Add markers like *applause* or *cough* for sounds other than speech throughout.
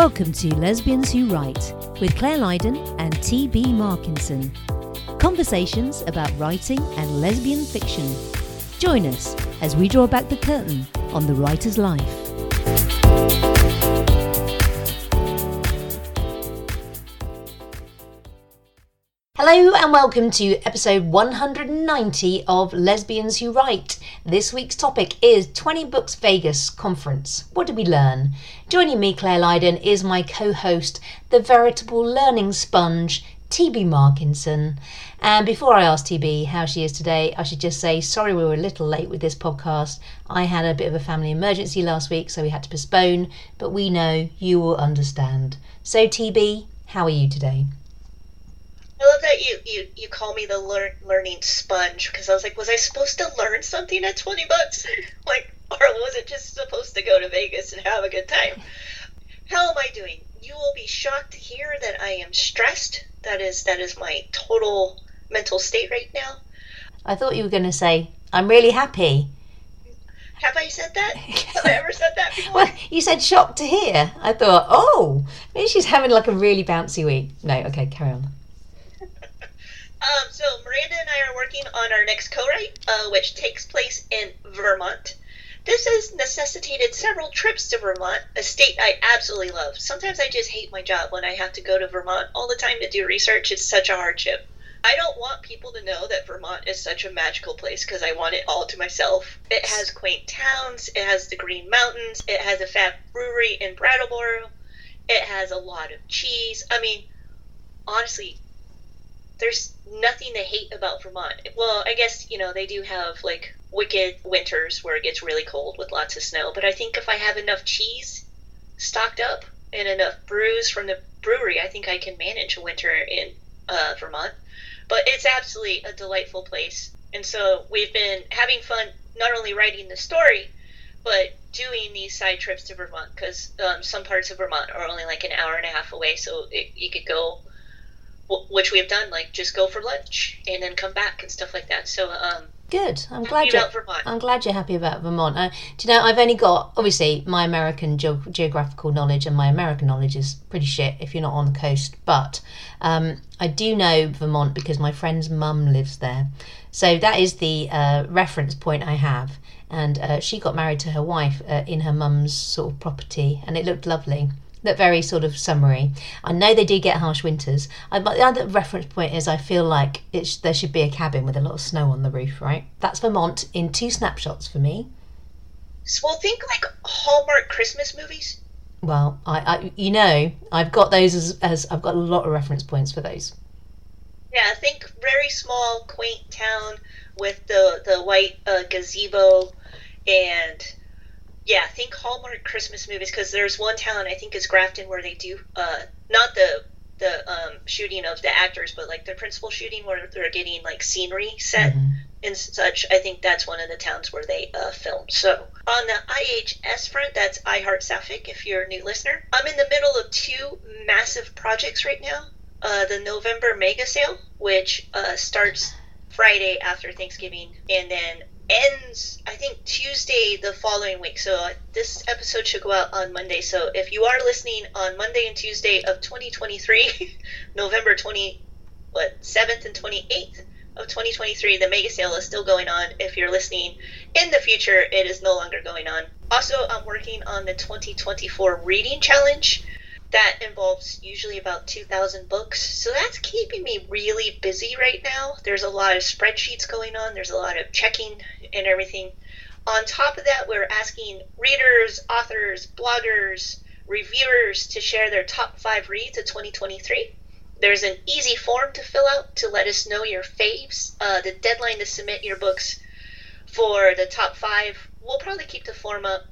Welcome to Lesbians Who Write with Clare Lydon and T.B. Markinson. Conversations about writing and lesbian fiction. Join us as we draw back the curtain on the writer's life. Hello and welcome to episode 190 of Lesbians Who Write. This week's topic is 20 Books Vegas Conference. What did we learn? Joining me, Clare Lydon, is my co host, the veritable learning sponge, TB Markinson. And before I ask TB how she is today, I should just say sorry we were a little late with this podcast. I had a bit of a family emergency last week, so we had to postpone, but we know you will understand. So, TB, how are you today? I love that you, you, you call me the lear- learning sponge because I was like, was I supposed to learn something at 20 Books? *laughs* like, or was it just supposed to go to Vegas and have a good time? How am I doing? You will be shocked to hear that I am stressed. That is that is my total mental state right now. I thought you were going to say, I'm really happy. Have I said that? *laughs* Have I ever said that before? Well, you said shocked to hear. I thought, oh, maybe she's having like a really bouncy week. No, okay, carry on. Um, so Miranda and I are working on our next co-write, uh, which takes place in Vermont. This has necessitated several trips to Vermont, a state I absolutely love. Sometimes I just hate my job when I have to go to Vermont all the time to do research. It's such a hardship. I don't want people to know that Vermont is such a magical place because I want it all to myself. It has quaint towns, it has the Green Mountains, it has a fab brewery in Brattleboro, it has a lot of cheese. I mean, honestly, there's nothing to hate about Vermont. Well, I guess, you know, they do have like wicked winters where it gets really cold with lots of snow, but I think if I have enough cheese stocked up and enough brews from the brewery, I think I can manage a winter in uh, Vermont. But it's absolutely a delightful place. And so we've been having fun not only writing the story, but doing these side trips to Vermont because um, some parts of Vermont are only like an hour and a half away. So it, you could go which we have done, like just go for lunch and then come back and stuff like that. So, um, Good. I'm glad you're. I'm glad you're happy about Vermont. Uh, do you know? I've only got obviously my American ge- geographical knowledge and my American knowledge is pretty shit if you're not on the coast. But um, I do know Vermont because my friend's mum lives there, so that is the uh, reference point I have. And uh, she got married to her wife uh, in her mum's sort of property, and it looked lovely that very sort of summary. I know they do get harsh winters, but the other reference point is I feel like sh- there should be a cabin with a lot of snow on the roof, right? That's Vermont in two snapshots for me. Well, think like Hallmark Christmas movies. Well, I, I you know, I've got those as, as I've got a lot of reference points for those. Yeah, I think very small, quaint town with the the white uh, gazebo and yeah, think Hallmark Christmas movies because there's one town I think is Grafton where they do uh, not the the um, shooting of the actors, but like the principal shooting where they're getting like scenery set mm-hmm. and such. I think that's one of the towns where they uh, filmed. So on the IHS front, that's I Heart Sapphic. If you're a new listener, I'm in the middle of two massive projects right now. Uh, the November Mega Sale, which uh, starts Friday after Thanksgiving, and then ends I think Tuesday the following week. So uh, this episode should go out on Monday. So if you are listening on Monday and Tuesday of 2023, *laughs* November 20 what 7th and 28th of 2023, the mega sale is still going on. If you're listening in the future, it is no longer going on. Also, I'm working on the 2024 reading challenge that involves usually about 2,000 books. So that's keeping me really busy right now. There's a lot of spreadsheets going on, there's a lot of checking and everything. On top of that, we're asking readers, authors, bloggers, reviewers to share their top five reads of 2023. There's an easy form to fill out to let us know your faves. Uh, the deadline to submit your books for the top five, we'll probably keep the form up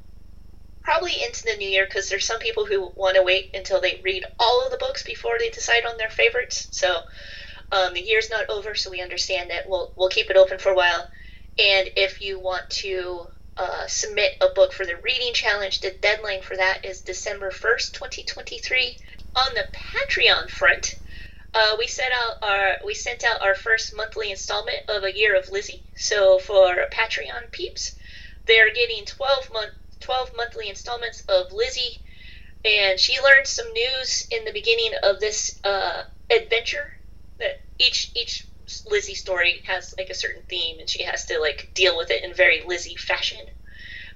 probably into the new year because there's some people who want to wait until they read all of the books before they decide on their favorites. So um, the year's not over, so we understand that. We'll we'll keep it open for a while. And if you want to uh, submit a book for the reading challenge, the deadline for that is December 1st, 2023. On the Patreon front, uh, we set out our we sent out our first monthly installment of a year of Lizzie. So for Patreon peeps, they're getting 12 month 12 monthly installments of Lizzie and she learned some news in the beginning of this uh, adventure. That each each Lizzie story has like a certain theme, and she has to like deal with it in very Lizzie fashion.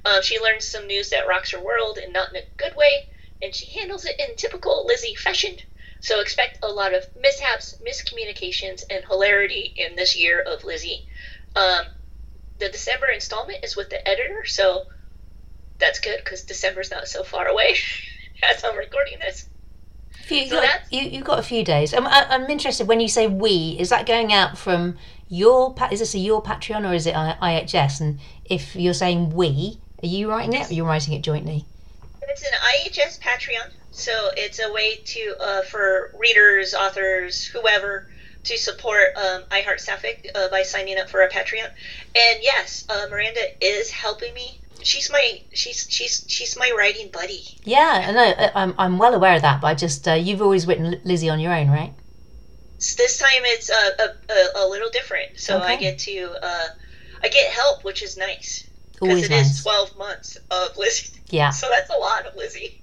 Um, she learns some news that rocks her world, and not in a good way, and she handles it in typical Lizzie fashion. So expect a lot of mishaps, miscommunications, and hilarity in this year of Lizzie. Um, the December installment is with the editor, so that's good because December's not so far away *laughs* as I'm recording this. You, so got, you, you've got a few days. I'm, I'm interested when you say we, is that going out from your, is this a your Patreon or is it IHS? And if you're saying we, are you writing it or you're writing it jointly? It's an IHS Patreon. So it's a way to uh, for readers, authors, whoever to support um, I Heart Sapphic uh, by signing up for a Patreon. And yes, uh, Miranda is helping me. She's my she's she's she's my writing buddy. Yeah, and I know. I'm I'm well aware of that. But I just uh, you've always written Lizzie on your own, right? This time it's uh, a, a, a little different. So okay. I get to uh, I get help, which is nice because it nice. is twelve months of Lizzie. Yeah. *laughs* So that's a lot of Lizzie.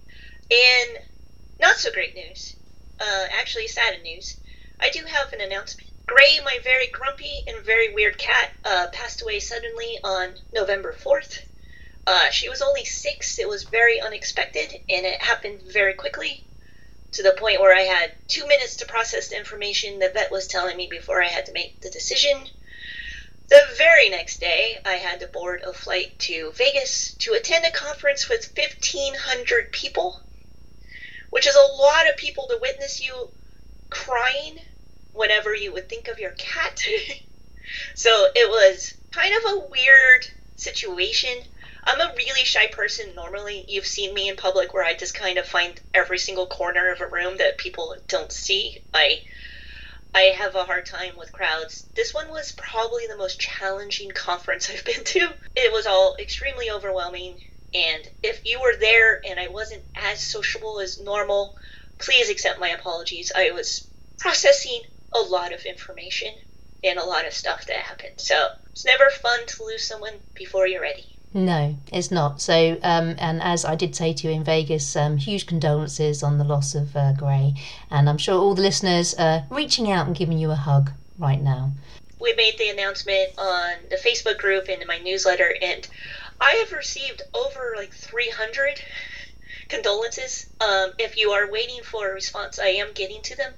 And not so great news, uh, actually sad news, I do have an announcement. Gray, my very grumpy and very weird cat, uh, passed away suddenly on November 4th. Uh, she was only six. It was very unexpected, and it happened very quickly to the point where I had two minutes to process the information the vet was telling me before I had to make the decision. The very next day, I had to board a flight to Vegas to attend a conference with 1,500 people which is a lot of people to witness you crying whenever you would think of your cat. *laughs* so it was kind of a weird situation. I'm a really shy person normally. You've seen me in public where I just kind of find every single corner of a room that people don't see. I I have a hard time with crowds. This one was probably the most challenging *laughs* conference I've been to. It was all extremely overwhelming. And if you were there and I wasn't as sociable as normal, please accept my apologies. I was processing a lot of information and a lot of stuff that happened. So it's never fun to lose someone before you're ready. No, it's not. So, um, and as I did say to you in Vegas, um, huge condolences on the loss of uh, Gray. And I'm sure all the listeners are reaching out and giving you a hug right now. We made the announcement on the Facebook group and in my newsletter, and I have received over like 300 condolences. Um, if you are waiting for a response, I am getting to them.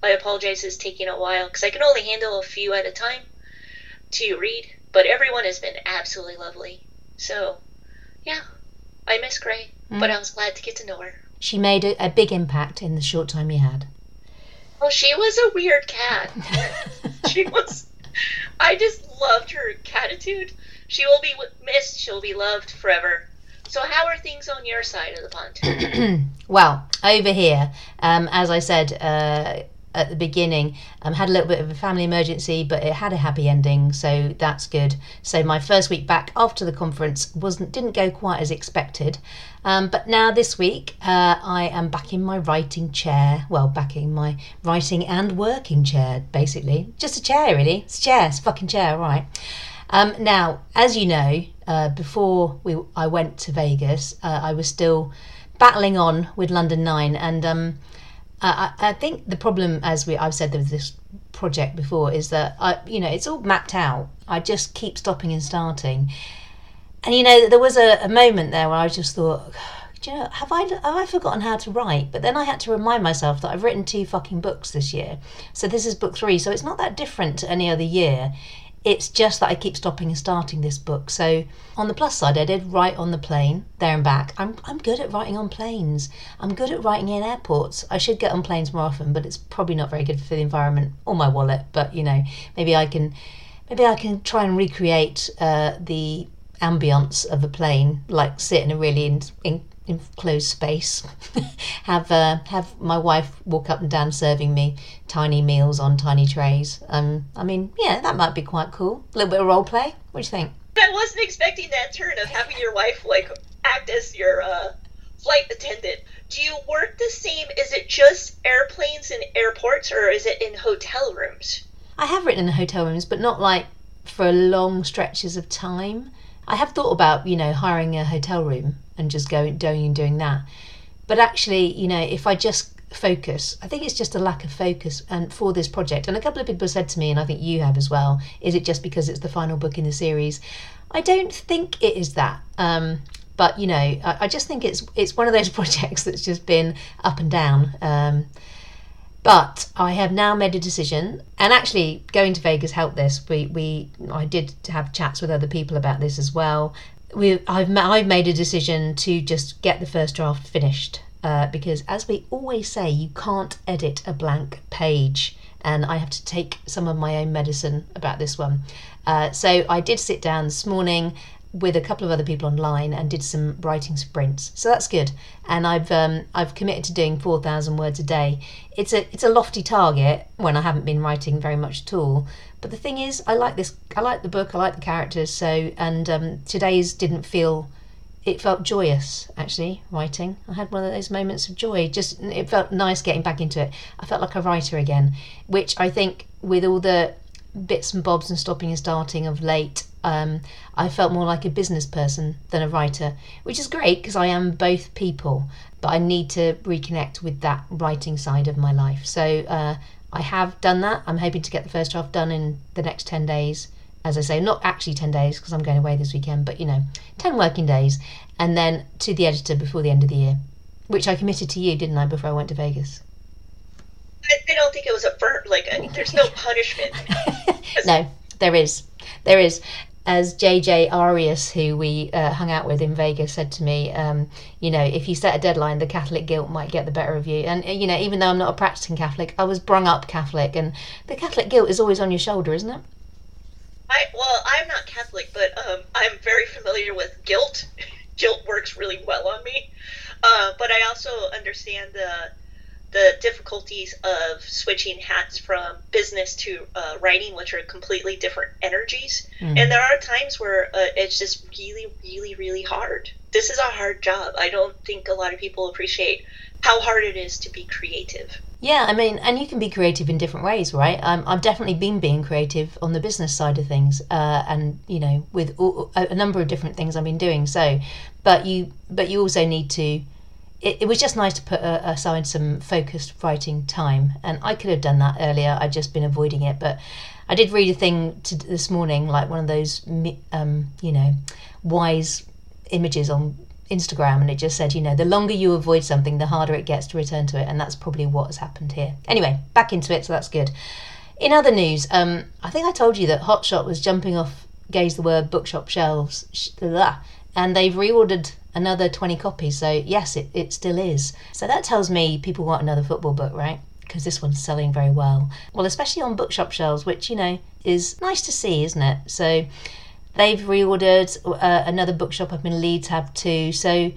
I apologize, it's taking a while because I can only handle a few at a time to read, but everyone has been absolutely lovely. So, yeah, I miss Gray, mm. but I was glad to get to know her. She made a, a big impact in the short time you had. Well, she was a weird cat. *laughs* she was. I just loved her catitude. She will be missed. She'll be loved forever. So, how are things on your side of the pond? *clears throat* well, over here, um, as I said uh, at the beginning, um, had a little bit of a family emergency, but it had a happy ending, so that's good. So my first week back after the conference wasn't didn't go quite as expected, um, but now this week uh, I am back in my writing chair. Well, back in my writing and working chair, basically, just a chair, really. It's a chair, it's a fucking chair, right? Um, now, as you know, uh, before we I went to Vegas, uh, I was still battling on with London Nine, and um, I, I, think the problem, as we I've said with this project before, is that I, you know, it's all mapped out. I just keep stopping and starting, and you know, there was a, a moment there where I just thought. you know, have I have I forgotten how to write? But then I had to remind myself that I've written two fucking books this year. So this is book three. So it's not that different to any other year. It's just that I keep stopping and starting this book. So on the plus side, I did write on the plane there and back. I'm I'm good at writing on planes. I'm good at writing in airports. I should get on planes more often, but it's probably not very good for the environment or my wallet. But you know, maybe I can maybe I can try and recreate uh, the ambience of a plane, like sit in a really in, in, enclosed space. *laughs* have uh, have my wife walk up and down serving me tiny meals on tiny trays. Um, I mean, yeah, that might be quite cool. A little bit of role play. What do you think? I wasn't expecting that turn of having your wife like act as your uh, flight attendant. Do you work the same? Is it just airplanes and airports, or is it in hotel rooms? I have written in hotel rooms, but not like for long stretches of time. I have thought about, you know, hiring a hotel room and just going, doing and doing that. but actually, you know, if I just focus, I think it's just a lack of focus and for this project. And a couple of people said to me, and I think you have as well, is it just because it's the final book in the series? I don't think it is that. Um, but you know, I, I, just think it's it's one of those *laughs* projects that's just been up and down. Um, but I have now made a decision, and actually going to Vegas helped this. We we I did have chats with other people about this as well. We I've I've made a decision to just get the first draft finished uh, because, as we always say, you can't edit a blank page, and I have to take some of my own medicine about this one. Uh, so I did sit down this morning with a couple of other people online and did some writing sprints. So that's good. And I've um, I've committed to doing four thousand words a day. It's a it's a lofty target when I haven't been writing very much at all. But the thing is, I like this. I like the book. I like the characters. So and um, today's didn't feel. It felt joyous actually writing. I had one of those moments of joy. Just it felt nice getting back into it. I felt like a writer again, which I think with all the bits and bobs and stopping and starting of late, um, I felt more like a business person than a writer, which is great because I am both people, but I need to reconnect with that writing side of my life. So uh, I have done that. I'm hoping to get the first draft done in the next 10 days. As I say, not actually 10 days because I'm going away this weekend, but you know, 10 working days, and then to the editor before the end of the year, which I committed to you, didn't I, before I went to Vegas? I, don't think it was a firm, like, I, there's no *laughs* punishment. *laughs* no, there is. There is. As JJ Arias, who we uh, hung out with in Vegas, said to me, um, you know, if you set a deadline, the Catholic guilt might get the better of you. And, you know, even though I'm not a practicing Catholic, I was brung up Catholic, and the Catholic guilt is always on your shoulder, isn't it? I, well, I'm not Catholic, but um, I'm very familiar with guilt. *laughs* guilt works really well on me. Uh, but I also understand the the difficulties of switching hats from business to uh, writing, which are completely different energies. Mm. And there are times where uh, it's just really, really, really hard. This is a hard job. I don't think a lot of people appreciate how hard it is to be creative. Yeah, I mean, and you can be creative in different ways, right? Um, I've definitely been being creative on the business side of things, uh, and you know, with a, a number of different things I've been doing. So, but you, but you also need to it, it was just nice to put uh, aside some focused writing time. And I could have done that earlier. I'd just been avoiding it. But I did read a thing to, this morning, like one of those, um, you know, wise images on Instagram, and it just said, you know, the longer you avoid something, the harder it gets to return to it. And that's probably what has happened here. Anyway, back into it, so that's good. In other news, um, I think I told you that Hotshot was jumping off Gay's the Word bookshop shelves, and they've reordered another 20 copies. So, yes, it, it still is. So, that tells me people want another football book, right? Because this one's selling very well. Well, especially on bookshop shelves, which, you know, is nice to see, isn't it? So, they've reordered. Uh, another bookshop up in Leeds have too. So,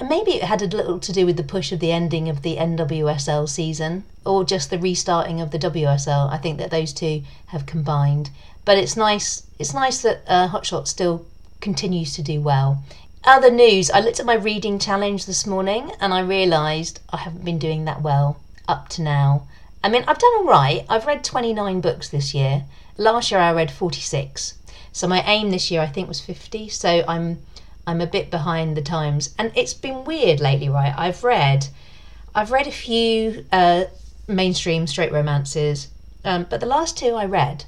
maybe it had a little to do with the push of the ending of the NWSL season or just the restarting of the WSL. I think that those two have combined. But it's nice. It's nice that uh, Hotshot still continues to do well. Other news I looked at my reading challenge this morning and I realised I haven't been doing that well up to now. I mean, I've done all right. I've read 29 books this year. Last year I read 46. So my aim this year I think was 50. So I'm I'm a bit behind the times. And it's been weird lately, right? I've read I've read a few uh, mainstream straight romances, um, but the last two I read,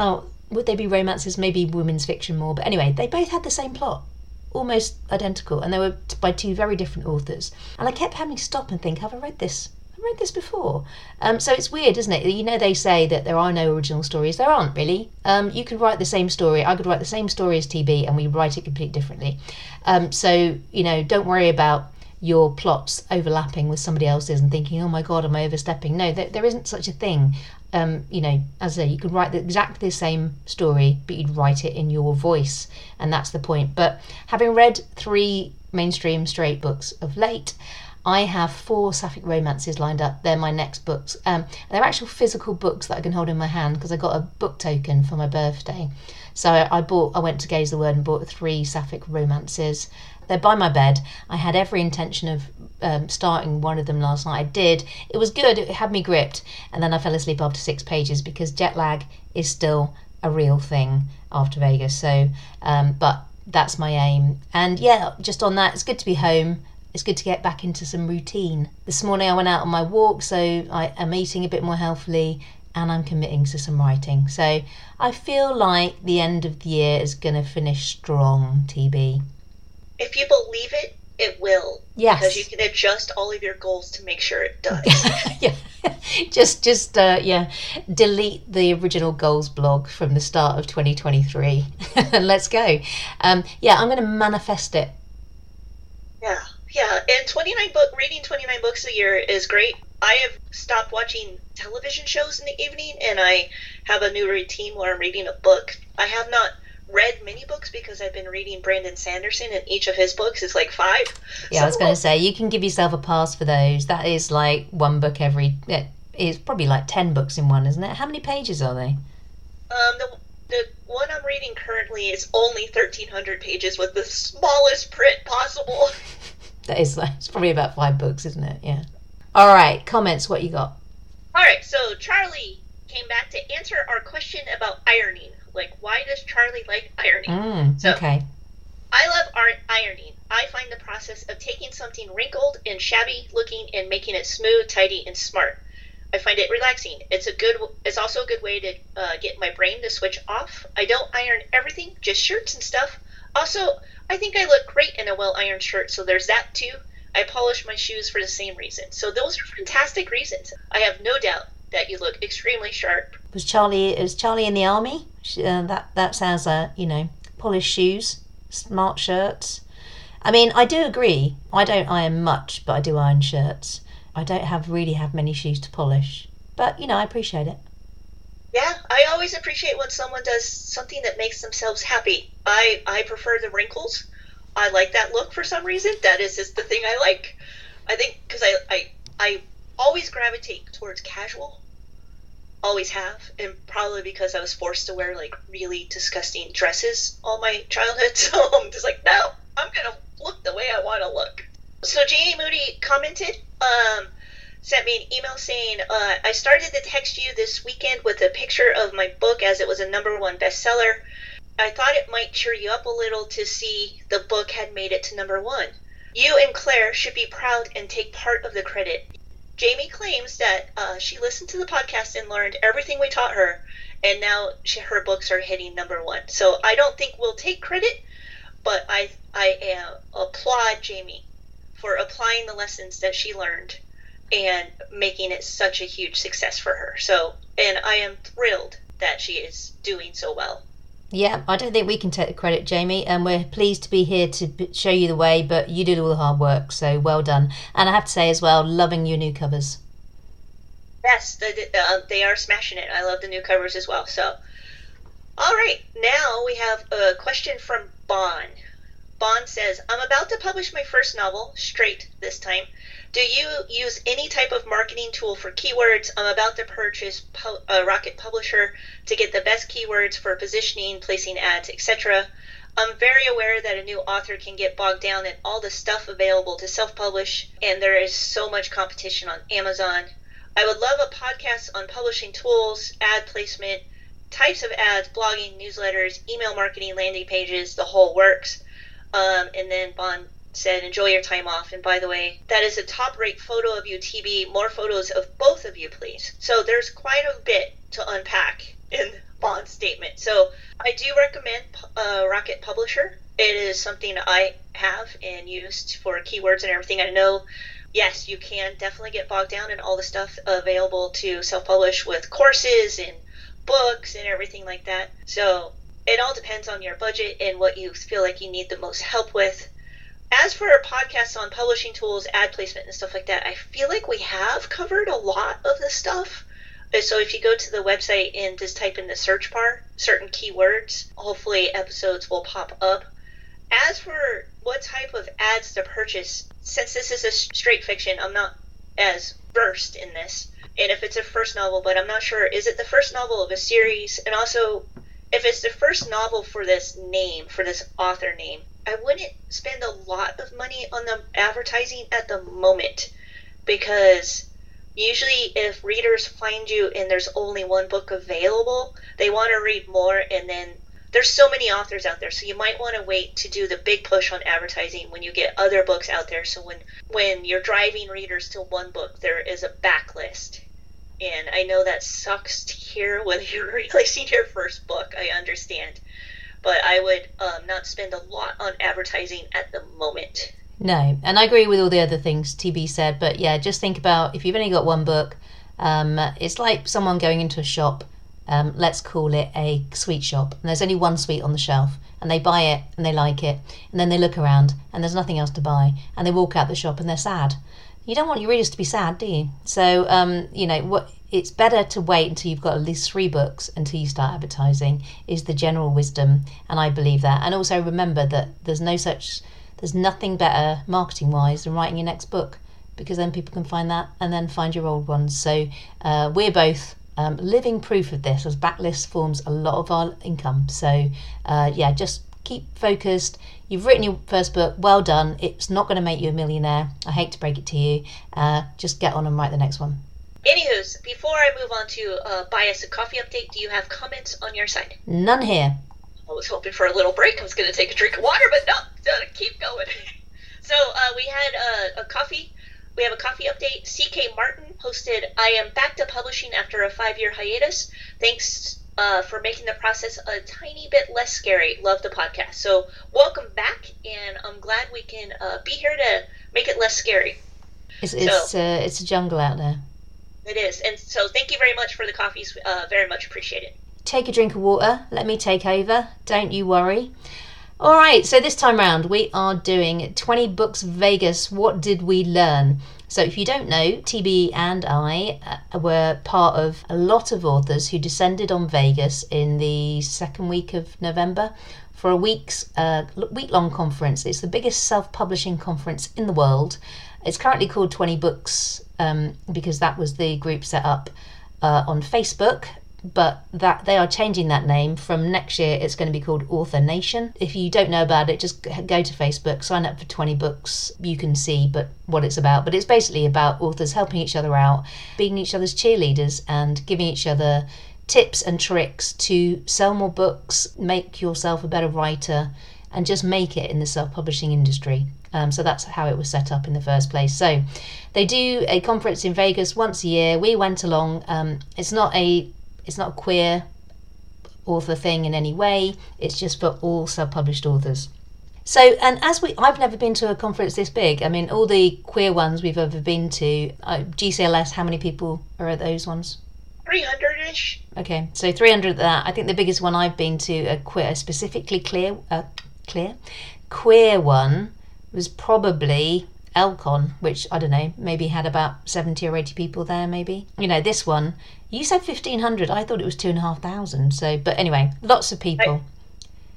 oh, would they be romances? Maybe women's fiction more. But anyway, they both had the same plot almost identical, and they were by two very different authors. And I kept having to stop and think, have I read this? I've read this before. Um, so it's weird, isn't it? You know, they say that there are no original stories. There aren't really. Um, you could write the same story. I could write the same story as TB, and we write it completely differently. Um, so you know, don't worry about your plots overlapping with somebody else's and thinking, oh my god, am I overstepping? No, there, there isn't such a thing um, you know, as I say, you could write the, exactly the same story, but you'd write it in your voice, and that's the point. But having read three mainstream straight books of late, I have four sapphic romances lined up. They're my next books. Um, they're actual physical books that I can hold in my hand because I got a book token for my birthday. So I bought, I went to Gay's the Word and bought three sapphic romances. They're by my bed. I had every intention of um, starting one of them last night. I did. It was good. It had me gripped, and then I fell asleep after six pages because jet lag is still a real thing after Vegas. So, um, but that's my aim. And yeah, just on that, it's good to be home. it's good to get back into some routine. This morning I went out on my walk, so I am eating a bit more healthily and I'm committing to some writing. So I feel like the end of the year is going to finish strong, TB. If you believe it, it will. Yes. Because you can adjust all of your goals to make sure it *laughs* does. yeah. just, just, uh, yeah, delete the original goals blog from the start of 2023 and *laughs* let's go. Um, yeah, I'm going to manifest it. Yeah. Yeah. And 29 book, reading 29 books a year is great. I have stopped watching television shows in the evening and I have a new routine where I'm reading a book. I have not read many books because I've been reading Brandon Sanderson, and each of his books is like five. Yeah, so, I was going to say you can give yourself a pass for those. That is like one book every. It's probably like ten books in one, isn't it? How many pages are they? Um, the the one I'm reading currently is only thirteen hundred pages with the smallest print possible. *laughs* *laughs* that is like it's probably about five books, isn't it? Yeah. All right, comments. What you got? All right, so Charlie came back to answer our question about ironing. Like, why does Charlie like ironing? Mm, so, okay. I love art ironing. I find the process of taking something wrinkled and shabby looking and making it smooth, tidy, and smart. I find it relaxing. It's a good. It's also a good way to uh, get my brain to switch off. I don't iron everything, just shirts and stuff. Also, I think I look great in a well-ironed shirt, so there's that too. I polish my shoes for the same reason. So those are fantastic reasons. I have no doubt that you look extremely sharp. Was Charlie is Charlie in the army? Uh, that that sounds uh, you know polished shoes, smart shirts. I mean, I do agree. I don't iron much, but I do iron shirts. I don't have really have many shoes to polish, but you know I appreciate it. Yeah, I always appreciate when someone does something that makes themselves happy. I I prefer the wrinkles. I like that look for some reason. That is just the thing I like. I think because I, I I always gravitate towards casual. Always have, and probably because I was forced to wear like really disgusting dresses all my childhood. *laughs* So I'm just like, no, I'm gonna look the way I want to look. So Jamie Moody commented, um, sent me an email saying, uh, I started to text you this weekend with a picture of my book as it was a number one bestseller. I thought it might cheer you up a little to see the book had made it to number one. You and Clare should be proud and take part of the credit. Jamie claims that uh, she listened to the podcast and learned everything we taught her, and now she, her books are hitting number one. So I don't think we'll take credit, but I I uh, applaud Jamie for applying the lessons that she learned and making it such a huge success for her. So, and I am thrilled that she is doing so well. Yeah, I don't think we can take the credit, Jamie, and we're pleased to be here to show you the way, but you did all the hard work, so well done. And I have to say as well, loving your new covers. Yes, they, uh, they are smashing it. I love the new covers as well. So, all right, now we have a question from Bon. Bon says, I'm about to publish my first novel, straight this time. Do you use any type of marketing tool for keywords? I'm about to purchase a Rocket Publisher to get the best keywords for positioning, placing ads, etc. I'm very aware that a new author can get bogged down in all the stuff available to self publish, and there is so much competition on Amazon. I would love a podcast on publishing tools, ad placement, types of ads, blogging, newsletters, email marketing, landing pages, the whole works. Um, and then Bon said, enjoy your time off. And by the way, that is a top rate photo of you, TB. More photos of both of you, please. So there's quite a bit to unpack in Bon's statement. So I do recommend uh, Rocket Publisher. It is something I have and used for keywords and everything. I know, yes, you can definitely get bogged down in all the stuff available to self publish with courses and books and everything like that. So it all depends on your budget and what you feel like you need the most help with as for our podcasts on publishing tools, ad placement, and stuff like that, I feel like we have covered a lot of the stuff. Uh, so if you go to the website and just type in the search bar certain keywords, hopefully episodes will pop up. As for what type of ads to purchase, since this is a straight fiction, I'm not as versed in this. And if it's a first novel, but I'm not sure, is it the first novel of a series? And also, if it's the first novel for this name, for this author name, I wouldn't spend a lot of money on the advertising at the moment because usually if readers find you and there's only one book available, they want to read more and then there's so many authors out there so you might want to wait to do the big push on advertising when you get other books out there. So when when you're driving readers to one book there is a backlist. And i know that sucks to hear when you're *laughs* releasing your first book i understand but i would um, not spend a lot on advertising at the moment no and i agree with all the other things tb said but yeah just think about if you've only got one book um, it's like someone going into a shop um, let's call it a sweet shop, and there's only one sweet on the shelf, and they buy it and they like it, and then they look around and there's nothing else to buy, and they walk out the shop and they're sad. You don't want your readers to be sad, do you? So, um, you know, what it's better to wait until you've got at least three books until you start advertising is the general wisdom, and I believe that. And also remember that there's no such, there's nothing better marketing wise than writing your next book because then people can find that and then find your old ones. So uh, we're both um, living proof of this as backlist forms a lot of our income. So, uh, yeah, just keep focused. You've written your first book, well done. It's not going to make you a millionaire. I hate to break it to you. Uh, just get on and write the next one. Anywho's, before I move on to uh, buy us a coffee update, do you have comments on your side? None here. I was hoping for a little break. I was going to take a drink of water, but no, gotta keep going. *laughs* so uh, we had uh, a coffee we have a coffee update. CK Martin posted, I am back to publishing after a five year hiatus. Thanks uh, for making the process a tiny bit less scary. Love the podcast. So, welcome back, and I'm glad we can uh, be here to make it less scary. It's, it's, uh, it's a jungle out there. It is. And so, thank you very much for the coffees. Uh, very much appreciated. Take a drink of water. Let me take over. Don't you worry. All right, so this time round we are doing 20 Books Vegas. What did we learn? So, if you don't know, TB and I uh, were part of a lot of authors who descended on Vegas in the second week of November for a week's uh, week long conference. It's the biggest self publishing conference in the world. It's currently called 20 Books um, because that was the group set up uh, on Facebook but that they are changing that name. From next year it's going to be called author nation. If you don't know about it just go to facebook sign up for 20 books you can see but what it's about. But it's basically about authors helping each other out being each other's cheerleaders and giving each other tips and tricks to sell more books make yourself a better writer and just make it in the self-publishing industry um, so that's how it was set up in the first place. So they do a conference in Vegas once a year. We went along. Um, it's not a it's not a queer author thing in any way. It's just for all self-published authors. So, and as we, I've never been to a conference this big. I mean, all the queer ones we've ever been to, uh, GCLS, how many people are at those ones? 300 ish. Okay, so 300 that. I think the biggest one I've been to, a queer, specifically clear, uh, clear, queer one was probably Elcon, which I don't know, maybe had about 70 or 80 people there, maybe. You know, this one, you said 1,500. I thought it was 2,500. So, but anyway, lots of people.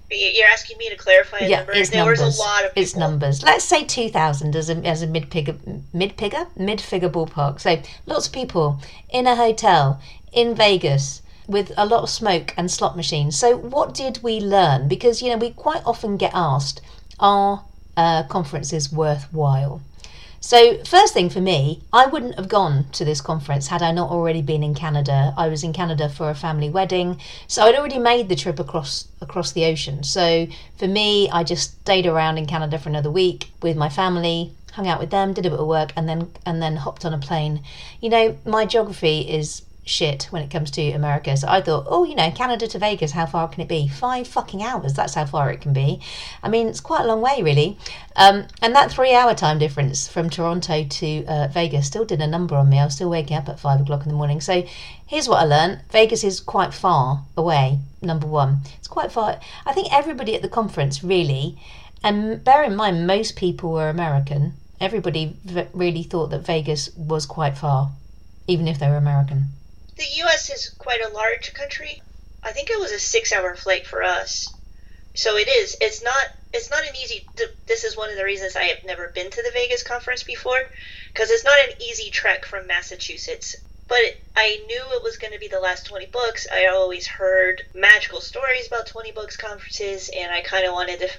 You're asking me to clarify a yeah, number. It's there numbers. was a lot of people. It's numbers. Let's say 2,000 as a, as a mid-figure, mid-figure? Mid-figure ballpark. So lots of people in a hotel in Vegas with a lot of smoke and slot machines. So what did we learn? Because, you know, we quite often get asked, are uh, conferences worthwhile? So, first thing for me, I wouldn't have gone to this conference had I not already been in Canada. I was in Canada for a family wedding, so I'd already made the trip across across the ocean. So, for me, I just stayed around in Canada for another week with my family, hung out with them, did a bit of work, and then and then hopped on a plane. You know, my geography is shit when it comes to America. So I thought, oh, you know, Canada to Vegas, how far can it be? Five fucking hours. That's how far it can be. I mean, it's quite a long way, really. Um, and that three hour time difference from Toronto to uh, Vegas still did a number on me. I was still waking up at five o'clock in the morning. So here's what I learned Vegas is quite far away, number one. It's quite far. I think everybody at the conference really, and bear in mind, most people were American. Everybody really thought that Vegas was quite far, even if they were American the U.S. is quite a large country. I think it was a six-hour flight for us. So it is. It's not. It's not an easy. This is one of the reasons I have never been to the Vegas conference before, because it's not an easy trek from Massachusetts. But I knew it was going to be the last 20 books. I always heard magical stories about 20 books conferences, and I kind of wanted to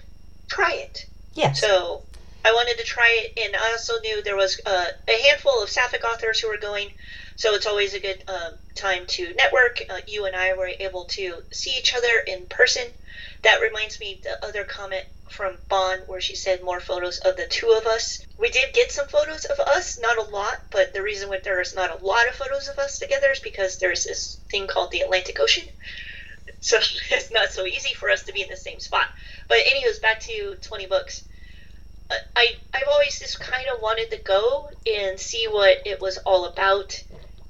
try it. Yes. So I wanted to try it, and I also knew there was uh, a handful of Sapphic authors who were going. So it's always a good uh, time to network. Uh, you and I were able to see each other in person. That reminds me the other comment from Bon where she said more photos of the two of us. We did get some photos of us, not a lot, but the reason why there's not a lot of photos of us together is because there's this thing called the Atlantic Ocean. So *laughs* it's not so easy for us to be in the same spot. But anyways, back to 20 books. Uh, I I've always just kind of wanted to go and see what it was all about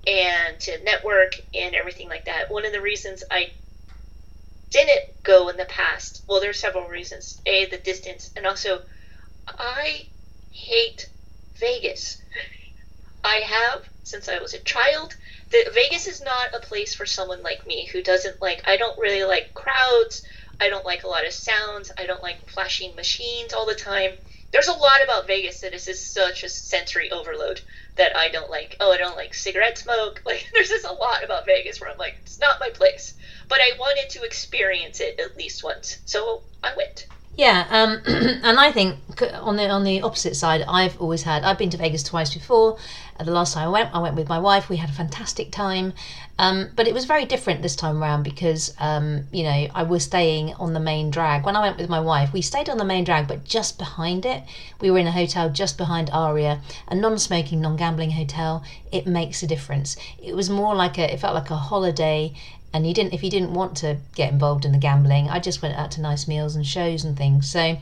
and to network and everything like that. One of the reasons I didn't go in the past, well, there's several reasons. A, the distance, and also I hate Vegas. I have since I was a child. The, Vegas is not a place for someone like me who doesn't like. I don't really like crowds. I don't like a lot of sounds. I don't like flashing machines all the time. There's a lot about Vegas that is just such a sensory overload that I don't like. Oh, I don't like cigarette smoke. *laughs* Like, there's just a lot about Vegas where I'm like, it's not my place. But I wanted to experience it at least once, so I went. Yeah, um, *clears throat* and I think on the on the opposite side, I've always had. I've been to Vegas twice before. Uh, the last time I went, I went with my wife. We had a fantastic time, um, but it was very different this time around because um, you know I was staying on the main drag. When I went with my wife, we stayed on the main drag, but just behind it, we were in a hotel just behind Aria, a non-smoking, non-gambling hotel. It makes a difference. It was more like a. It felt like a holiday and you didn't if you didn't want to get involved in the gambling i just went out to nice meals and shows and things so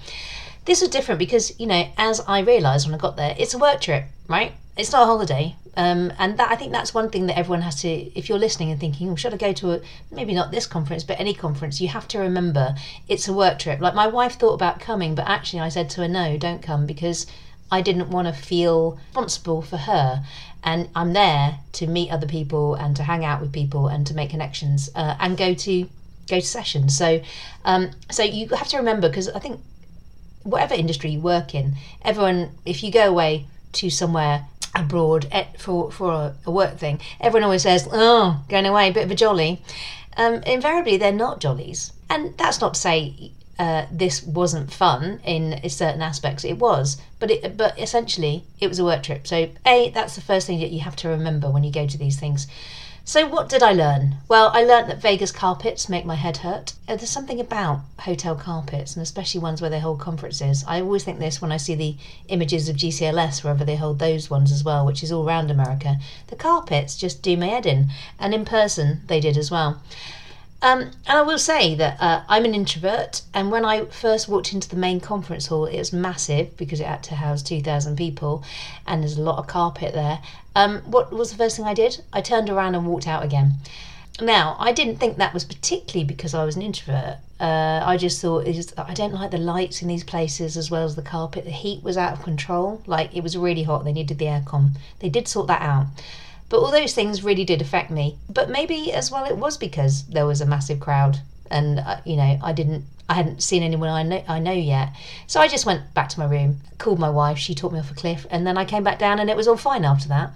this was different because you know as i realized when i got there it's a work trip right it's not a holiday um, and that i think that's one thing that everyone has to if you're listening and thinking oh, should i go to a maybe not this conference but any conference you have to remember it's a work trip like my wife thought about coming but actually i said to her no don't come because I didn't want to feel responsible for her. And I'm there to meet other people and to hang out with people and to make connections uh, and go to go to sessions. So, um, so you have to remember because I think whatever industry you work in, everyone if you go away to somewhere abroad eh, for for a, a work thing, everyone always says, "Oh, going away, a bit of a jolly." Um, invariably, they're not jollies, and that's not to say uh, this wasn't fun in certain aspects. It was, but it but essentially it was a work trip. So a that's the first thing that you have to remember when you go to these things. So what did I learn? Well, I learned that Vegas carpets make my head hurt. Uh, there's something about hotel carpets, and especially ones where they hold conferences. I always think this when I see the images of GCLS, wherever they hold those ones as well, which is all around America. The carpets just do my head in, and in person they did as well. Um, and I will say that uh, I'm an introvert, and when I first walked into the main conference hall, it was massive because it had to house 2,000 people, and there's a lot of carpet there. Um, what was the first thing I did? I turned around and walked out again. Now, I didn't think that was particularly because I was an introvert. Uh, I just thought just, I don't like the lights in these places as well as the carpet. The heat was out of control. Like it was really hot. They needed the aircon. They did sort that out. But all those things really did affect me. But maybe as well it was because there was a massive crowd and uh, you know I didn't I hadn't seen anyone I know I know yet. So I just went back to my room, called my wife, she talked me off a cliff, and then I came back down and it was all fine after that.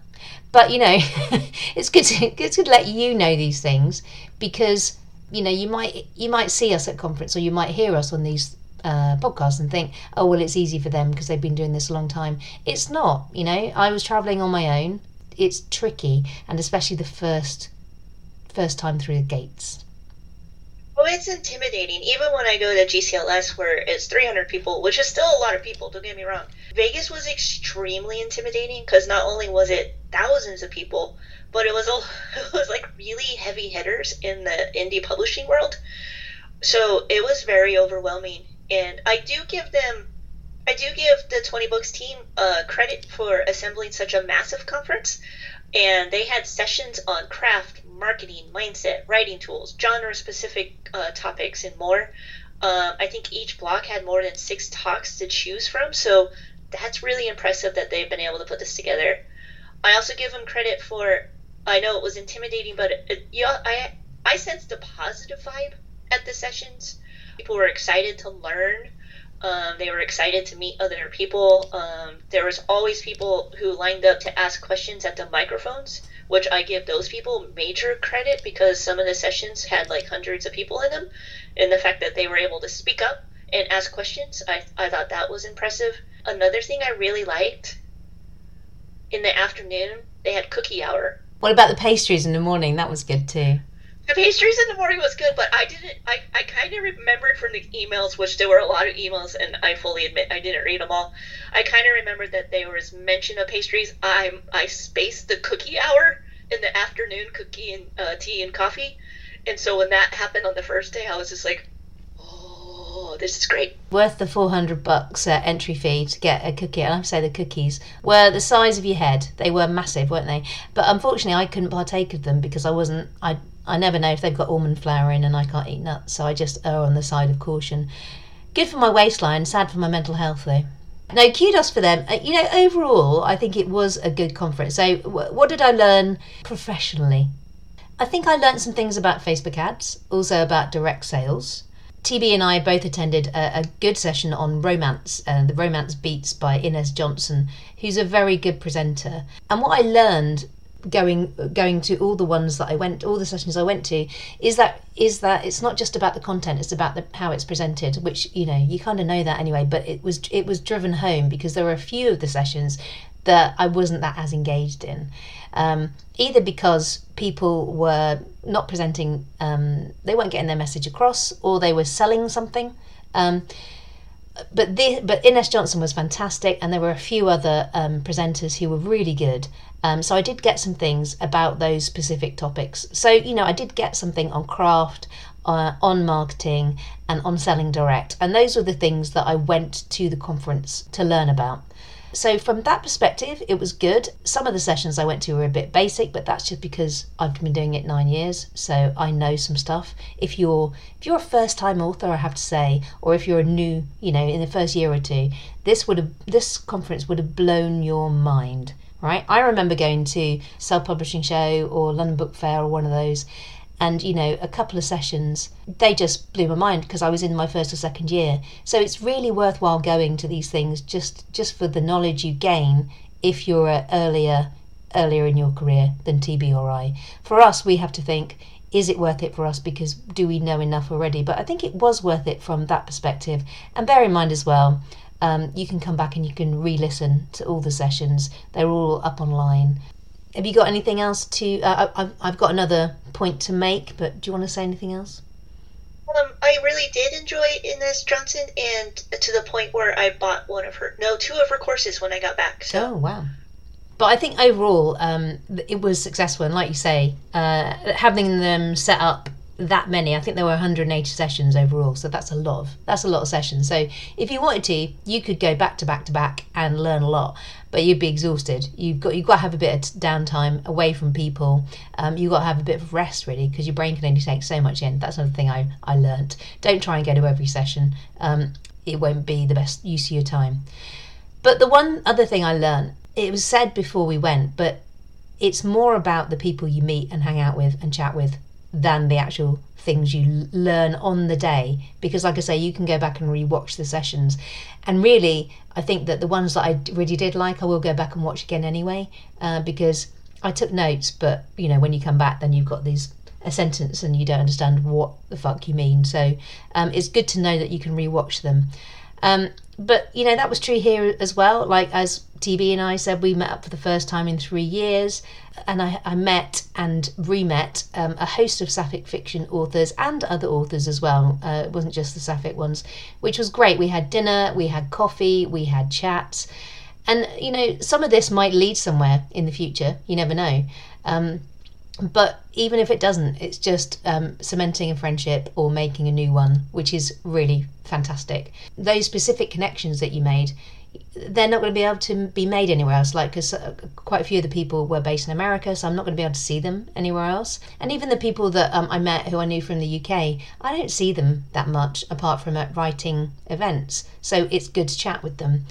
But you know, *laughs* it's good to good to let you know these things because you know you might you might see us at conference or you might hear us on these uh, podcasts and think, oh well, it's easy for them because they've been doing this a long time. It's not. You know, I was traveling on my own it's tricky, and especially the first first time through the gates. It's intimidating. Even when I go to GCLS, where it's 300 people, which is still a lot of people. Don't get me wrong. Vegas was extremely intimidating because not only was it thousands of people, but it was a, *laughs* it was like really heavy hitters in the indie publishing world. So it was very overwhelming. And I do give them I do give the 20 Books team uh, credit for assembling such a massive conference. And they had sessions on craft, marketing, mindset, writing tools, genre specific uh, topics, and more. Uh, I think each block had more than six talks to choose from. So that's really impressive that they've been able to put this together. I also give them credit for, I know it was intimidating, but it, yeah, I, I sensed a positive vibe at the sessions. People were excited to learn um, they were excited to meet other people. Um, there was always people who lined up to ask questions at the microphones, which I give those people major credit because some of the sessions had like hundreds of people in them, and the fact that they were able to speak up and ask questions, I, I thought that was impressive. Another thing I really liked in the afternoon, they had cookie hour. What about the pastries in the morning? That was good too. The pastries in the morning was good, but I didn't. I, I kind of remembered from the emails, which there were a lot of emails, and I fully admit I didn't read them all. I kind of remembered that there was mention of pastries. I I spaced the cookie hour in the afternoon, cookie and uh, tea and coffee, and so when that happened on the first day, I was just like, oh, this is great. Worth the 400 bucks uh, entry fee to get a cookie. And I have to say the cookies were the size of your head. They were massive, weren't they? But unfortunately, I couldn't partake of them because I wasn't. I I never know if they've got almond flour in, and I can't eat nuts, so I just err on the side of caution. Good for my waistline, sad for my mental health though. No, kudos for them. Uh, you know, overall, I think it was a good conference. So, what did I learn professionally? I think I learned some things about Facebook ads, also about direct sales. TB and I both attended a, a good session on romance, uh, the Romance Beats by Ines Johnson, who's a very good presenter. And what I learned going going to all the ones that I went all the sessions I went to is that is that it's not just about the content it's about the how it's presented which you know you kind of know that anyway but it was it was driven home because there were a few of the sessions that I wasn't that as engaged in. Um, either because people were not presenting um, they weren't getting their message across or they were selling something. Um, but the, but Ines Johnson was fantastic, and there were a few other um, presenters who were really good. Um, so I did get some things about those specific topics. So you know, I did get something on craft, uh, on marketing, and on selling direct, and those were the things that I went to the conference to learn about. So from that perspective, it was good. Some of the sessions I went to were a bit basic, but that's just because I've been doing it nine years, so I know some stuff. If you're if you're a first time author, I have to say, or if you're a new, you know, in the first year or two, this would have this conference would have blown your mind. Right? I remember going to Self Publishing Show or London Book Fair or one of those and you know a couple of sessions they just blew my mind because i was in my first or second year. So it's really worthwhile going to these things just just for the knowledge you gain if you're earlier earlier in your career than tb or i. For us we have to think is it worth it for us? Because do we know enough already? But i think it was worth it from that perspective. And bear in mind as well um, you can come back and you can re-listen to all the sessions. They're all up online have you got anything else to? Uh, I've I've got another point to make, but do you want to say anything else? Um, I really did enjoy Ines Johnson, and to the point where I bought one of her, no, two of her courses when I got back. So. Oh wow! But I think overall, um, it was successful, and like you say, uh, having them set up that many. I think there were 180 sessions overall, so that's a lot of that's a lot of sessions. So if you wanted to, you could go back to back to back and learn a lot, but you'd be exhausted. You've got you've got to have a bit of downtime away from people. Um, you've got to have a bit of rest really because your brain can only take so much in. That's another thing I I learnt. Don't try and go to every session. Um, it won't be the best use of your time. But the one other thing I learned, it was said before we went, but it's more about the people you meet and hang out with and chat with than the actual things you learn on the day because like i say you can go back and re-watch the sessions and really i think that the ones that i really did like i will go back and watch again anyway uh, because i took notes but you know when you come back then you've got these a sentence and you don't understand what the fuck you mean. So um, it's good to know that you can re-watch them. Um, but you know that was true here as well. Like as tb and i said we met up for the first time in three years and i, I met and re-met um, a host of sapphic fiction authors and other authors as well. Uh, it wasn't just the sapphic ones which was great. We had dinner we had coffee we had chats. And you know some of this might lead somewhere in the future. You never know. Um, but even if it doesn't, it's just um, cementing a friendship or making a new one, which is really fantastic. Those specific connections that you made, they're not going to be able to be made anywhere else. Like, because uh, quite a few of the people were based in America, so I'm not going to be able to see them anywhere else. And even the people that um, I met who I knew from the UK, I don't see them that much apart from at writing events. So it's good to chat with them.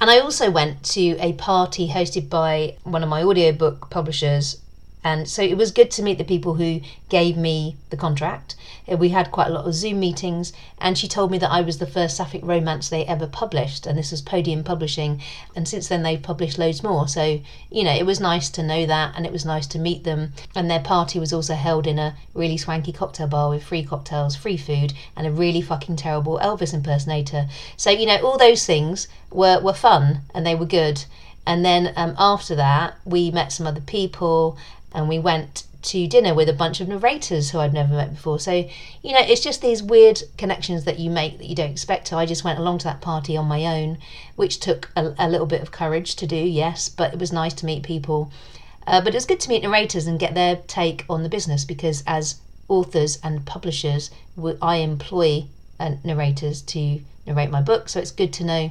And I also went to a party hosted by one of my audiobook publishers and so it was good to meet the people who gave me the contract. Uh, we had quite a lot of Zoom meetings, and she told me that I was the first sapphic romance they ever published, and this was Podium Publishing. And since then, they've published loads more. So, you know, it was nice to know that, and it was nice to meet them. And their party was also held in a really swanky cocktail bar with free cocktails, free food, and a really fucking terrible Elvis impersonator. So, you know, all those things were, were fun and they were good. And then um, after that, we met some other people and we went to dinner with a bunch of narrators who I'd never met before. So, you know, it's just these weird connections that you make that you don't expect to. I just went along to that party on my own, which took a, a little bit of courage to do, yes, but it was nice to meet people. Uh, but was good to meet narrators and get their take on the business because as authors and publishers, I employ uh, narrators to narrate my book. So it's good to know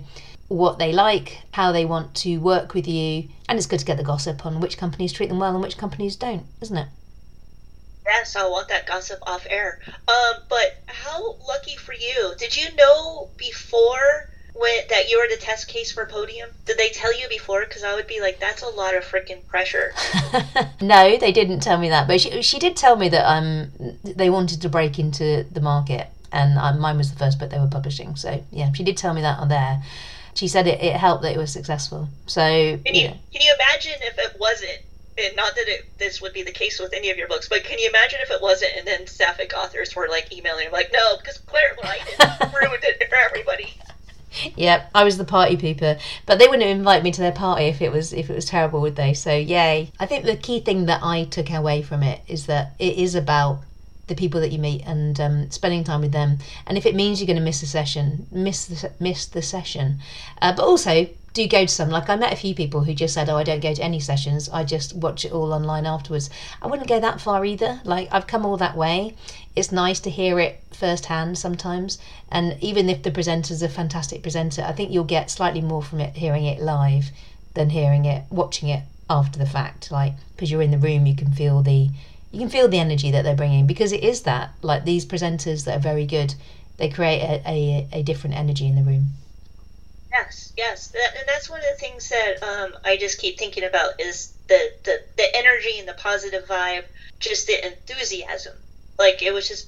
what they like, how they want to work with you, and it's good to get the gossip on which companies treat them well and which companies don't, isn't it? Yes, I want that gossip off air. Um, but how lucky for you? Did you know before when that you were the test case for Podium? Did they tell you before? Because I would be like, that's a lot of freaking pressure. *laughs* no, they didn't tell me that, but she she did tell me that um they wanted to break into the market, and um, mine was the first book they were publishing. So yeah, she did tell me that on there she said it, it helped that it was successful. So can you, can you imagine if it wasn't? And not that it, this would be the case with any of your books, but can you imagine if it wasn't? And then sapphic authors were like emailing, like, no, because Clare Lydon *laughs* ruined it for everybody. Yep, I was the party pooper, but they wouldn't invite me to their party if it was if it was terrible, would they? So yay! I think the key thing that I took away from it is that it is about the people that you meet and um, spending time with them. And if it means you're going to miss a session, miss the, miss the session. Uh, but also, do go to some. Like I met a few people who just said, "Oh, I don't go to any sessions. I just watch it all online afterwards." I wouldn't go that far either. Like I've come all that way. It's nice to hear it firsthand sometimes, and even if the presenter's a fantastic presenter, I think you'll get slightly more from it hearing it live than hearing it watching it after the fact. Like because you're in the room, you can feel the you can feel the energy that they're bringing because it is that like these presenters that are very good they create a, a, a different energy in the room. Yes yes. That, and that's one of the things that um, i just keep thinking about is the, the the energy and the positive vibe just the enthusiasm. Like it was just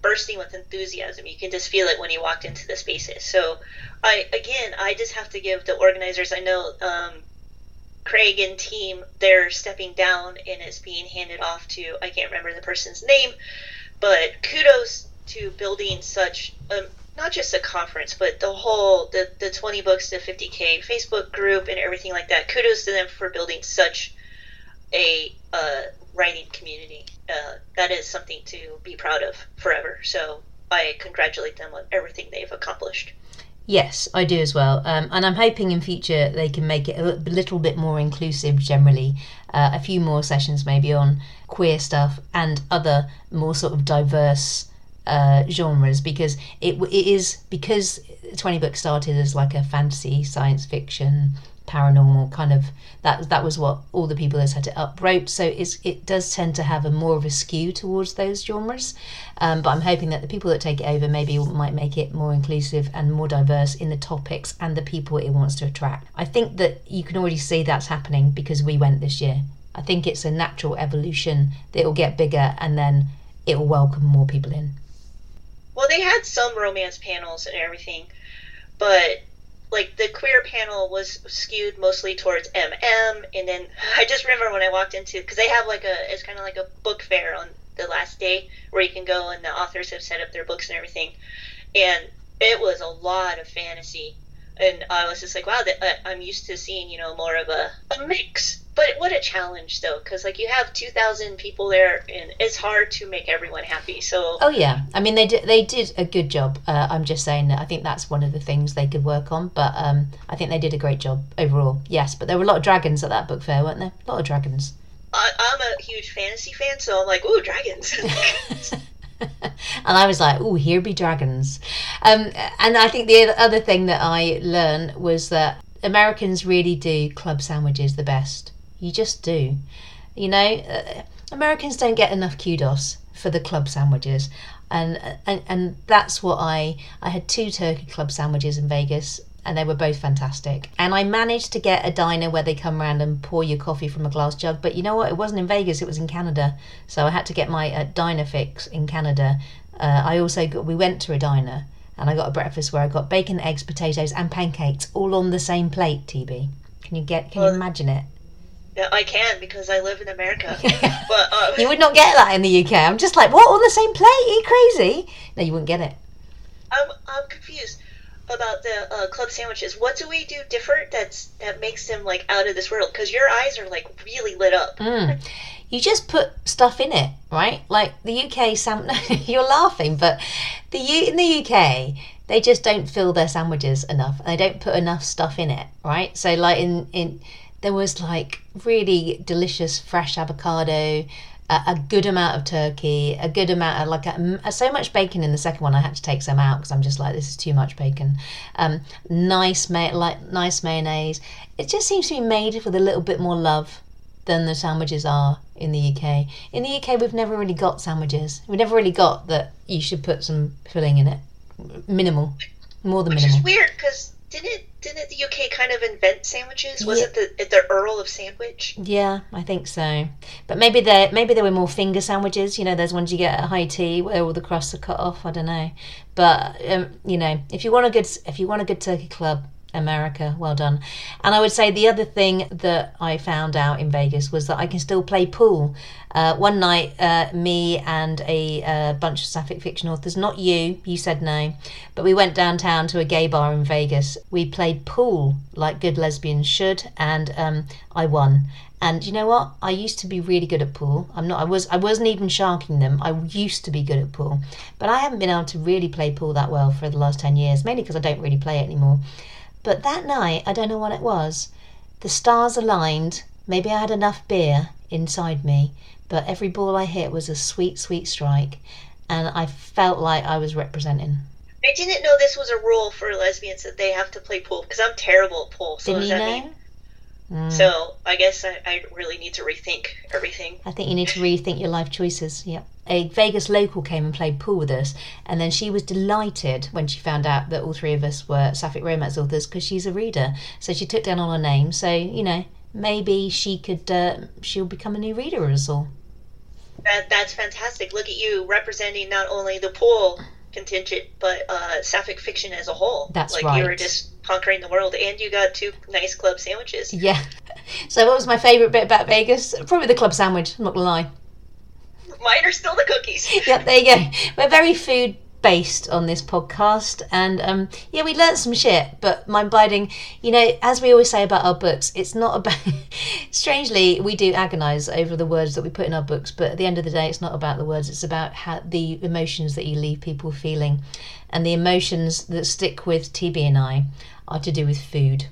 bursting with enthusiasm. You can just feel it when you walked into the spaces. So i again i just have to give the organizers i know um, Craig and team they're stepping down and it's being handed off to I can't remember the person's name, but kudos to building such um, not just a conference but the whole the, the 20 Books to 50k Facebook group and everything like that. Kudos to them for building such a uh, writing community. Uh, that is something to be proud of forever. So I congratulate them on everything they've accomplished. Yes, I do as well. Um, and I'm hoping in future they can make it a little bit more inclusive generally. Uh, a few more sessions maybe on queer stuff and other more sort of diverse uh, genres because it, it is because 20 Books started as like a fantasy science fiction paranormal kind of that that was what all the people that set it up wrote so it's it does tend to have a more of a skew towards those genres. Um, but i'm hoping that the people that take it over maybe might make it more inclusive and more diverse in the topics and the people it wants to attract. I think that you can already see that's happening because we went this year. I think it's a natural evolution that will get bigger and then it will welcome more people in. Well they had some romance panels and everything but like the queer panel was skewed mostly towards MM, and then *laughs* I just remember when I walked into because they have like a it's kind of like a book fair on the last day where you can go and the authors have set up their books and everything, and it was a lot of fantasy, and I was just like, wow, that, I'm used to seeing you know more of a, a mix but what a challenge though because like you have 2000 people there and it's hard to make everyone happy so oh yeah. I mean they did they did a good job. Uh, i'm just saying that i think that's one of the things they could work on but um, i think they did a great job overall. Yes but there were a lot of dragons at that book fair weren't there? A lot of dragons. I, i'm a huge fantasy fan so i'm like ooh dragons. *laughs* *laughs* And I was like, "Oh, here be dragons," um, and I think the other thing that I learned was that Americans really do club sandwiches the best. You just do. You know, uh, Americans don't get enough kudos for the club sandwiches. And, and and that's what I I had two turkey club sandwiches in Vegas and they were both fantastic. And I managed to get a diner where they come around and pour your coffee from a glass jug. But you know what? It wasn't in Vegas; it was in Canada. So I had to get my uh, diner fix in Canada. Uh, I also got, we went to a diner and I got a breakfast where I got bacon, eggs, potatoes, and pancakes all on the same plate. TB, can you get? Can you imagine it? Yeah, I can because I live in America. *laughs* but uh, you would not get that in the UK. I'm just like, what on the same plate? Are you crazy? No, you wouldn't get it. I'm I'm confused. about the uh, club sandwiches. What do we do different that's that makes them like out of this world? Because your eyes are like really lit up. Mm. You just put stuff in it, right? Like the UK sam. *laughs* you're laughing, but the U in the UK they just don't fill their sandwiches enough. They don't put enough stuff in it, right? So like in in there was like really delicious fresh avocado a, a good amount of turkey, a good amount of like a, so much bacon in the second one. I had to take some out because I'm just like this is too much bacon. Um, nice ma- like nice mayonnaise. It just seems to be made with a little bit more love than the sandwiches are in the UK. In the UK, we've never really got sandwiches. We've never really got that you should put some filling in it. Minimal, more than Which minimal. Which is weird because didn't didn't the UK kind of invent sandwiches? Was yeah. it the the Earl of Sandwich? Yeah, I think so. But maybe they maybe there were more finger sandwiches. You know, those ones you get at high tea where all the crusts are cut off. I don't know. But um, you know, if you want a good if you want a good turkey club, America, well done. And I would say the other thing that I found out in Vegas was that I can still play pool. Uh, one night, uh, me and a uh, bunch of sapphic fiction authors, not you, you said no, but we went downtown to a gay bar in Vegas. We played pool like good lesbians should, and um, I won. And you know what? I used to be really good at pool. I'm not. I was. I wasn't even sharking them. I used to be good at pool, but I haven't been able to really play pool that well for the last ten years. Mainly because I don't really play it anymore. But that night, I don't know what it was. The stars aligned. Maybe I had enough beer inside me, but every ball I hit was a sweet, sweet strike, and I felt like I was representing. I didn't know this was a rule for lesbians that they have to play pool because I'm terrible at pool. So Didn't you know? Mean, Mm. So I guess I, I, really need to rethink everything. I think you need to rethink your life choices. Yep. A Vegas local came and played pool with us, and then she was delighted when she found out that all three of us were sapphic romance authors because she's a reader. So she took down all our names. So you know, maybe she could uh, she'll become a new reader of us all. That that's fantastic. Look at you representing not only the pool contingent, but uh, sapphic fiction as a whole. That's like right. you were just conquering the world, and you got two nice club sandwiches. Yeah. *laughs* So, what was my favourite bit about Vegas? Probably the club sandwich. I'm not gonna lie. Mine are still the cookies. *laughs* yep, there you go. We're very food based on this podcast and um, yeah we learned some shit but mind biding you know as we always say about our books it's not about *laughs* strangely we do agonize over the words that we put in our books but at the end of the day it's not about the words it's about how the emotions that you leave people feeling and the emotions that stick with tb and i are to do with food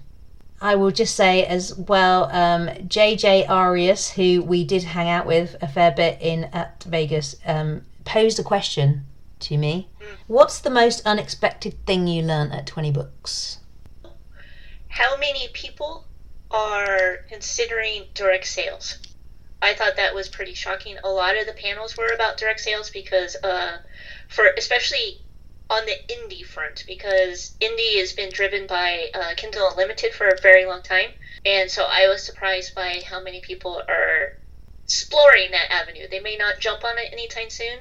I will just say as well, um, JJ Arias, who we did hang out with a fair bit in at Vegas, um, posed a question to me. What's the most unexpected thing you learned at 20 Books? How many people are considering direct sales? I thought that was pretty shocking. A lot of the panels were about direct sales because, uh, for especially on the indie front, because indie has been driven by uh, Kindle Unlimited for a very long time, and so I was surprised by how many people are exploring that avenue. They may not jump on it anytime soon,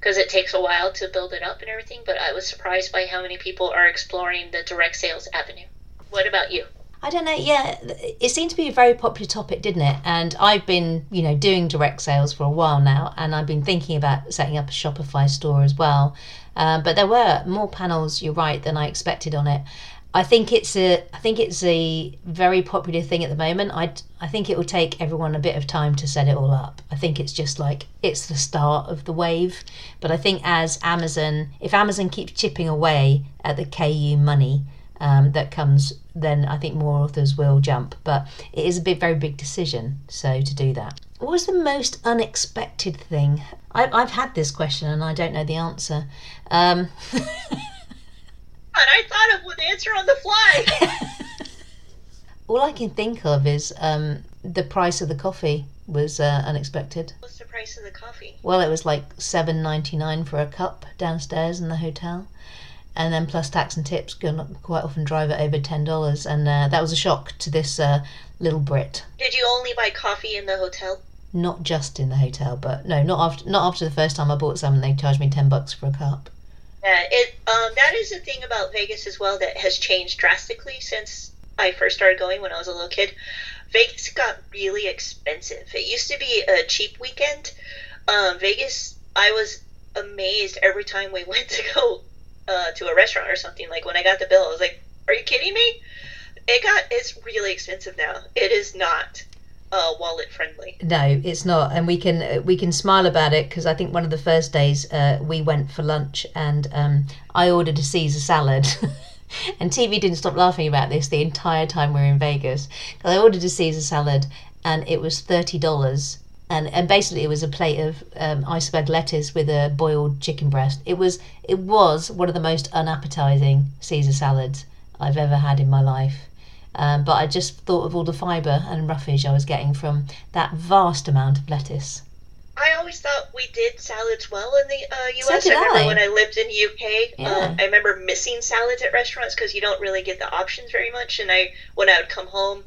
because it takes a while to build it up and everything. But I was surprised by how many people are exploring the direct sales avenue. What about you? I don't know. Yeah, it seemed to be a very popular topic, didn't it? And I've been, you know, doing direct sales for a while now, and I've been thinking about setting up a Shopify store as well. Um, but there were more panels, you're right, than I expected on it. I think it's a I think it's a very popular thing at the moment. I I think it will take everyone a bit of time to set it all up. I think it's just like it's the start of the wave. But I think as Amazon, if Amazon keeps chipping away at the KU money um, that comes, then I think more authors will jump. But it is a big, very big decision. So to do that, what was the most unexpected thing? I, I've had this question and I don't know the answer. Um, *laughs* I thought of one answer on the fly. *laughs* All I can think of is um, the price of the coffee was uh, unexpected. What's the price of the coffee? Well, it was like seven ninety nine for a cup downstairs in the hotel, and then plus tax and tips, can quite often drive it over ten dollars, and uh, that was a shock to this uh, little Brit. Did you only buy coffee in the hotel? Not just in the hotel, but no, not after not after the first time I bought some, and they charged me ten bucks for a cup. Yeah, it um, that is the thing about Vegas as well that has changed drastically since I first started going when I was a little kid. Vegas got really expensive. It used to be a cheap weekend. Um, Vegas, I was amazed every time we *laughs* went to go uh, to a restaurant or something. Like when I got the bill, I was like, "Are you kidding me?" It got it's really expensive now. It is not uh, wallet friendly. No, it's not, and we can we can smile about it because I think one of the first days uh, we went for lunch and um, I ordered a Caesar salad. *laughs* and TB didn't stop laughing about this the entire time we were in Vegas. I ordered a Caesar salad and it was thirty dollars and and basically it was a plate of um, iceberg lettuce with a boiled chicken breast. It was it was one of the most unappetizing Caesar salads I've ever had in my life. Um, but I just thought of all the fibre and roughage I was getting from that vast amount of lettuce. I always thought we did salads well in the uh, U.S. So I remember I. when I lived in UK. Yeah. Uh, I remember missing salads at restaurants because you don't really get the options very much. And I, when I would come home,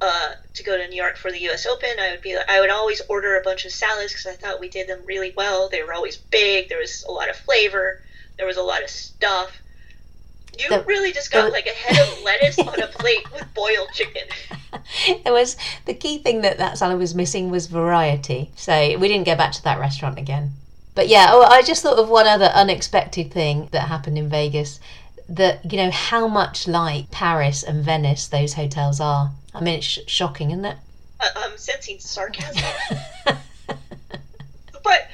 uh, to go to New York for the U.S. Open, I would be I would always order a bunch of salads because I thought we did them really well. They were always big. There was a lot of flavor. There was a lot of stuff. You the, really just got the, like a head of lettuce on a plate with boiled chicken. *laughs* It was the key thing that that salad was missing was variety. So we didn't go back to that restaurant again. But yeah, oh, I just thought of one other unexpected thing that happened in Vegas. That you know how much like Paris and Venice those hotels are. I mean, it's sh- shocking, isn't it? Uh, I'm sensing sarcasm. *laughs* but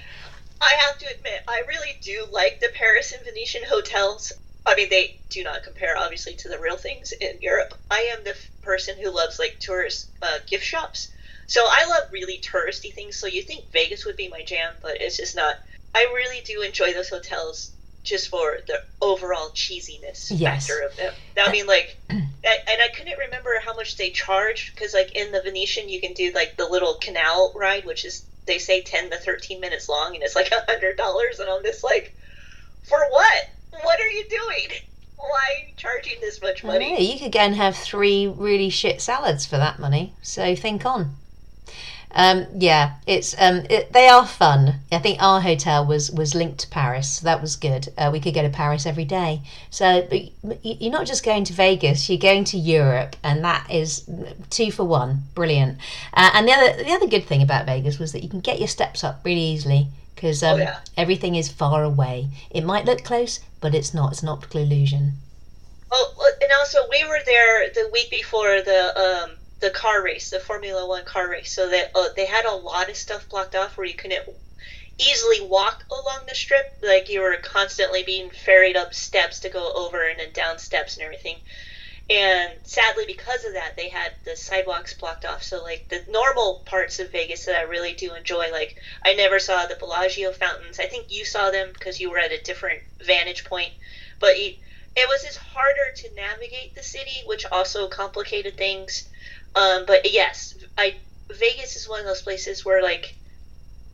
I have to admit, I really do like the Paris and Venetian hotels. I mean, they do not compare, obviously, to the real things in Europe. I am the f- person who loves like tourist uh, gift shops. So I love really touristy things. So you think Vegas would be my jam, but it's just not. I really do enjoy those hotels just for the overall cheesiness yes. factor of them. I mean, like, *clears throat* and I couldn't remember how much they charge because, like, in the Venetian, you can do like the little canal ride, which is they say ten to thirteen minutes long, and it's like a hundred dollars. And I'm just like, for what? What are you doing? Why are you charging this much money? Know, you could go and have three really shit salads for that money. So think on. Um, yeah, it's um, it, they are fun. I think our hotel was was linked to Paris, so that was good. Uh, we could go to Paris every day. So you're not just going to Vegas; you're going to Europe, and that is two for one. Brilliant. Uh, and the other the other good thing about Vegas was that you can get your steps up really easily because um, oh, yeah. everything is far away. It might look close, but it's not. It's an optical illusion. Oh, and also we were there the week before the um, the car race, the Formula One car race. So they uh, they had a lot of stuff blocked off where you couldn't easily walk along the strip. Like you were constantly being ferried up steps to go over and then down steps and everything. And sadly, because of that, they had the sidewalks blocked off. So, like the normal parts of Vegas that I really do enjoy, like I never saw the Bellagio fountains. I think you saw them because you were at a different vantage point. But it was just harder to navigate the city, which also complicated things. Um, but yes, I Vegas is one of those places where like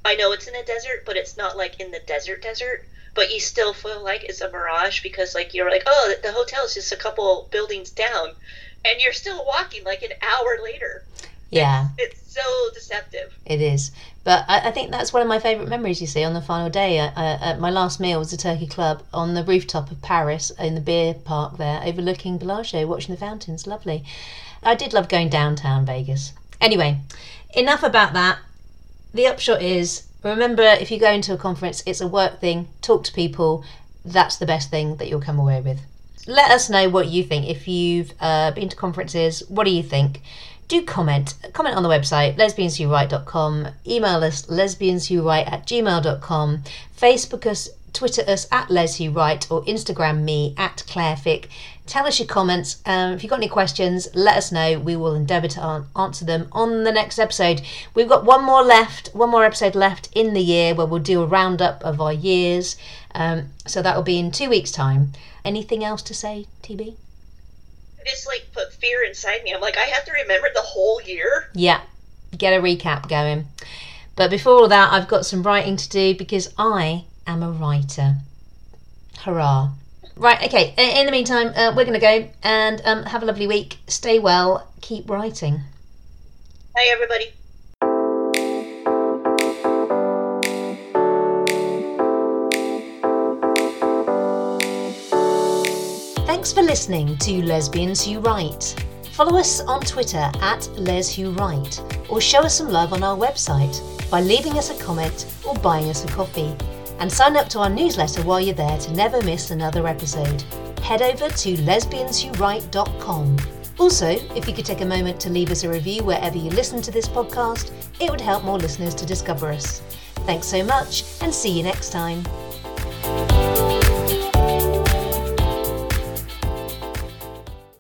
I know it's in a desert, but it's not like in the desert desert. But you still feel like it's a mirage because like you're like, oh, the hotel is just a couple buildings down, and you're still walking like an hour later. Yeah, it's, it's so deceptive. It is, but I, I, think that's one of my favourite memories. You see, on the final day, uh, uh, my last meal was a turkey club on the rooftop of Paris in the beer park there, overlooking Bellagio, watching the fountains. Lovely. I did love going downtown Vegas. Anyway, enough about that. The upshot is remember if you go into a conference, it's a work thing, talk to people. That's the best thing that you'll come away with. Let us know what you think. If you've uh, been to conferences, what do you think? do comment. Comment on the website, lesbianswhowrite.com. Email us, lesbianswhowrite at gmail.com. Facebook us, Twitter us at leswhowrite or Instagram me at clarefic. Tell us your comments. Um, if you've got any questions, let us know. We will endeavour to answer them on the next episode. We've got one more left, one more episode left in the year where we'll do a roundup of our years. Um, so that will be in two weeks' time. Anything else to say, TB? Just like put fear inside me. I'm like, I have to remember the whole year. Yeah, get a recap going. But before all that, I've got some writing to do because I am a writer. Hurrah. Right, okay. In the meantime, uh, we're going to go and um, have a lovely week. Stay well. Keep writing. Hey, everybody. Thanks for listening to Lesbians Who Write. Follow us on Twitter at Les Who Write or show us some love on our website by leaving us a comment or buying us a coffee. And sign up to our newsletter while you're there to never miss another episode. Head over to lesbianswhowrite.com. Also, if you could take a moment to leave us a review wherever you listen to this podcast, it would help more listeners to discover us. Thanks so much, and see you next time.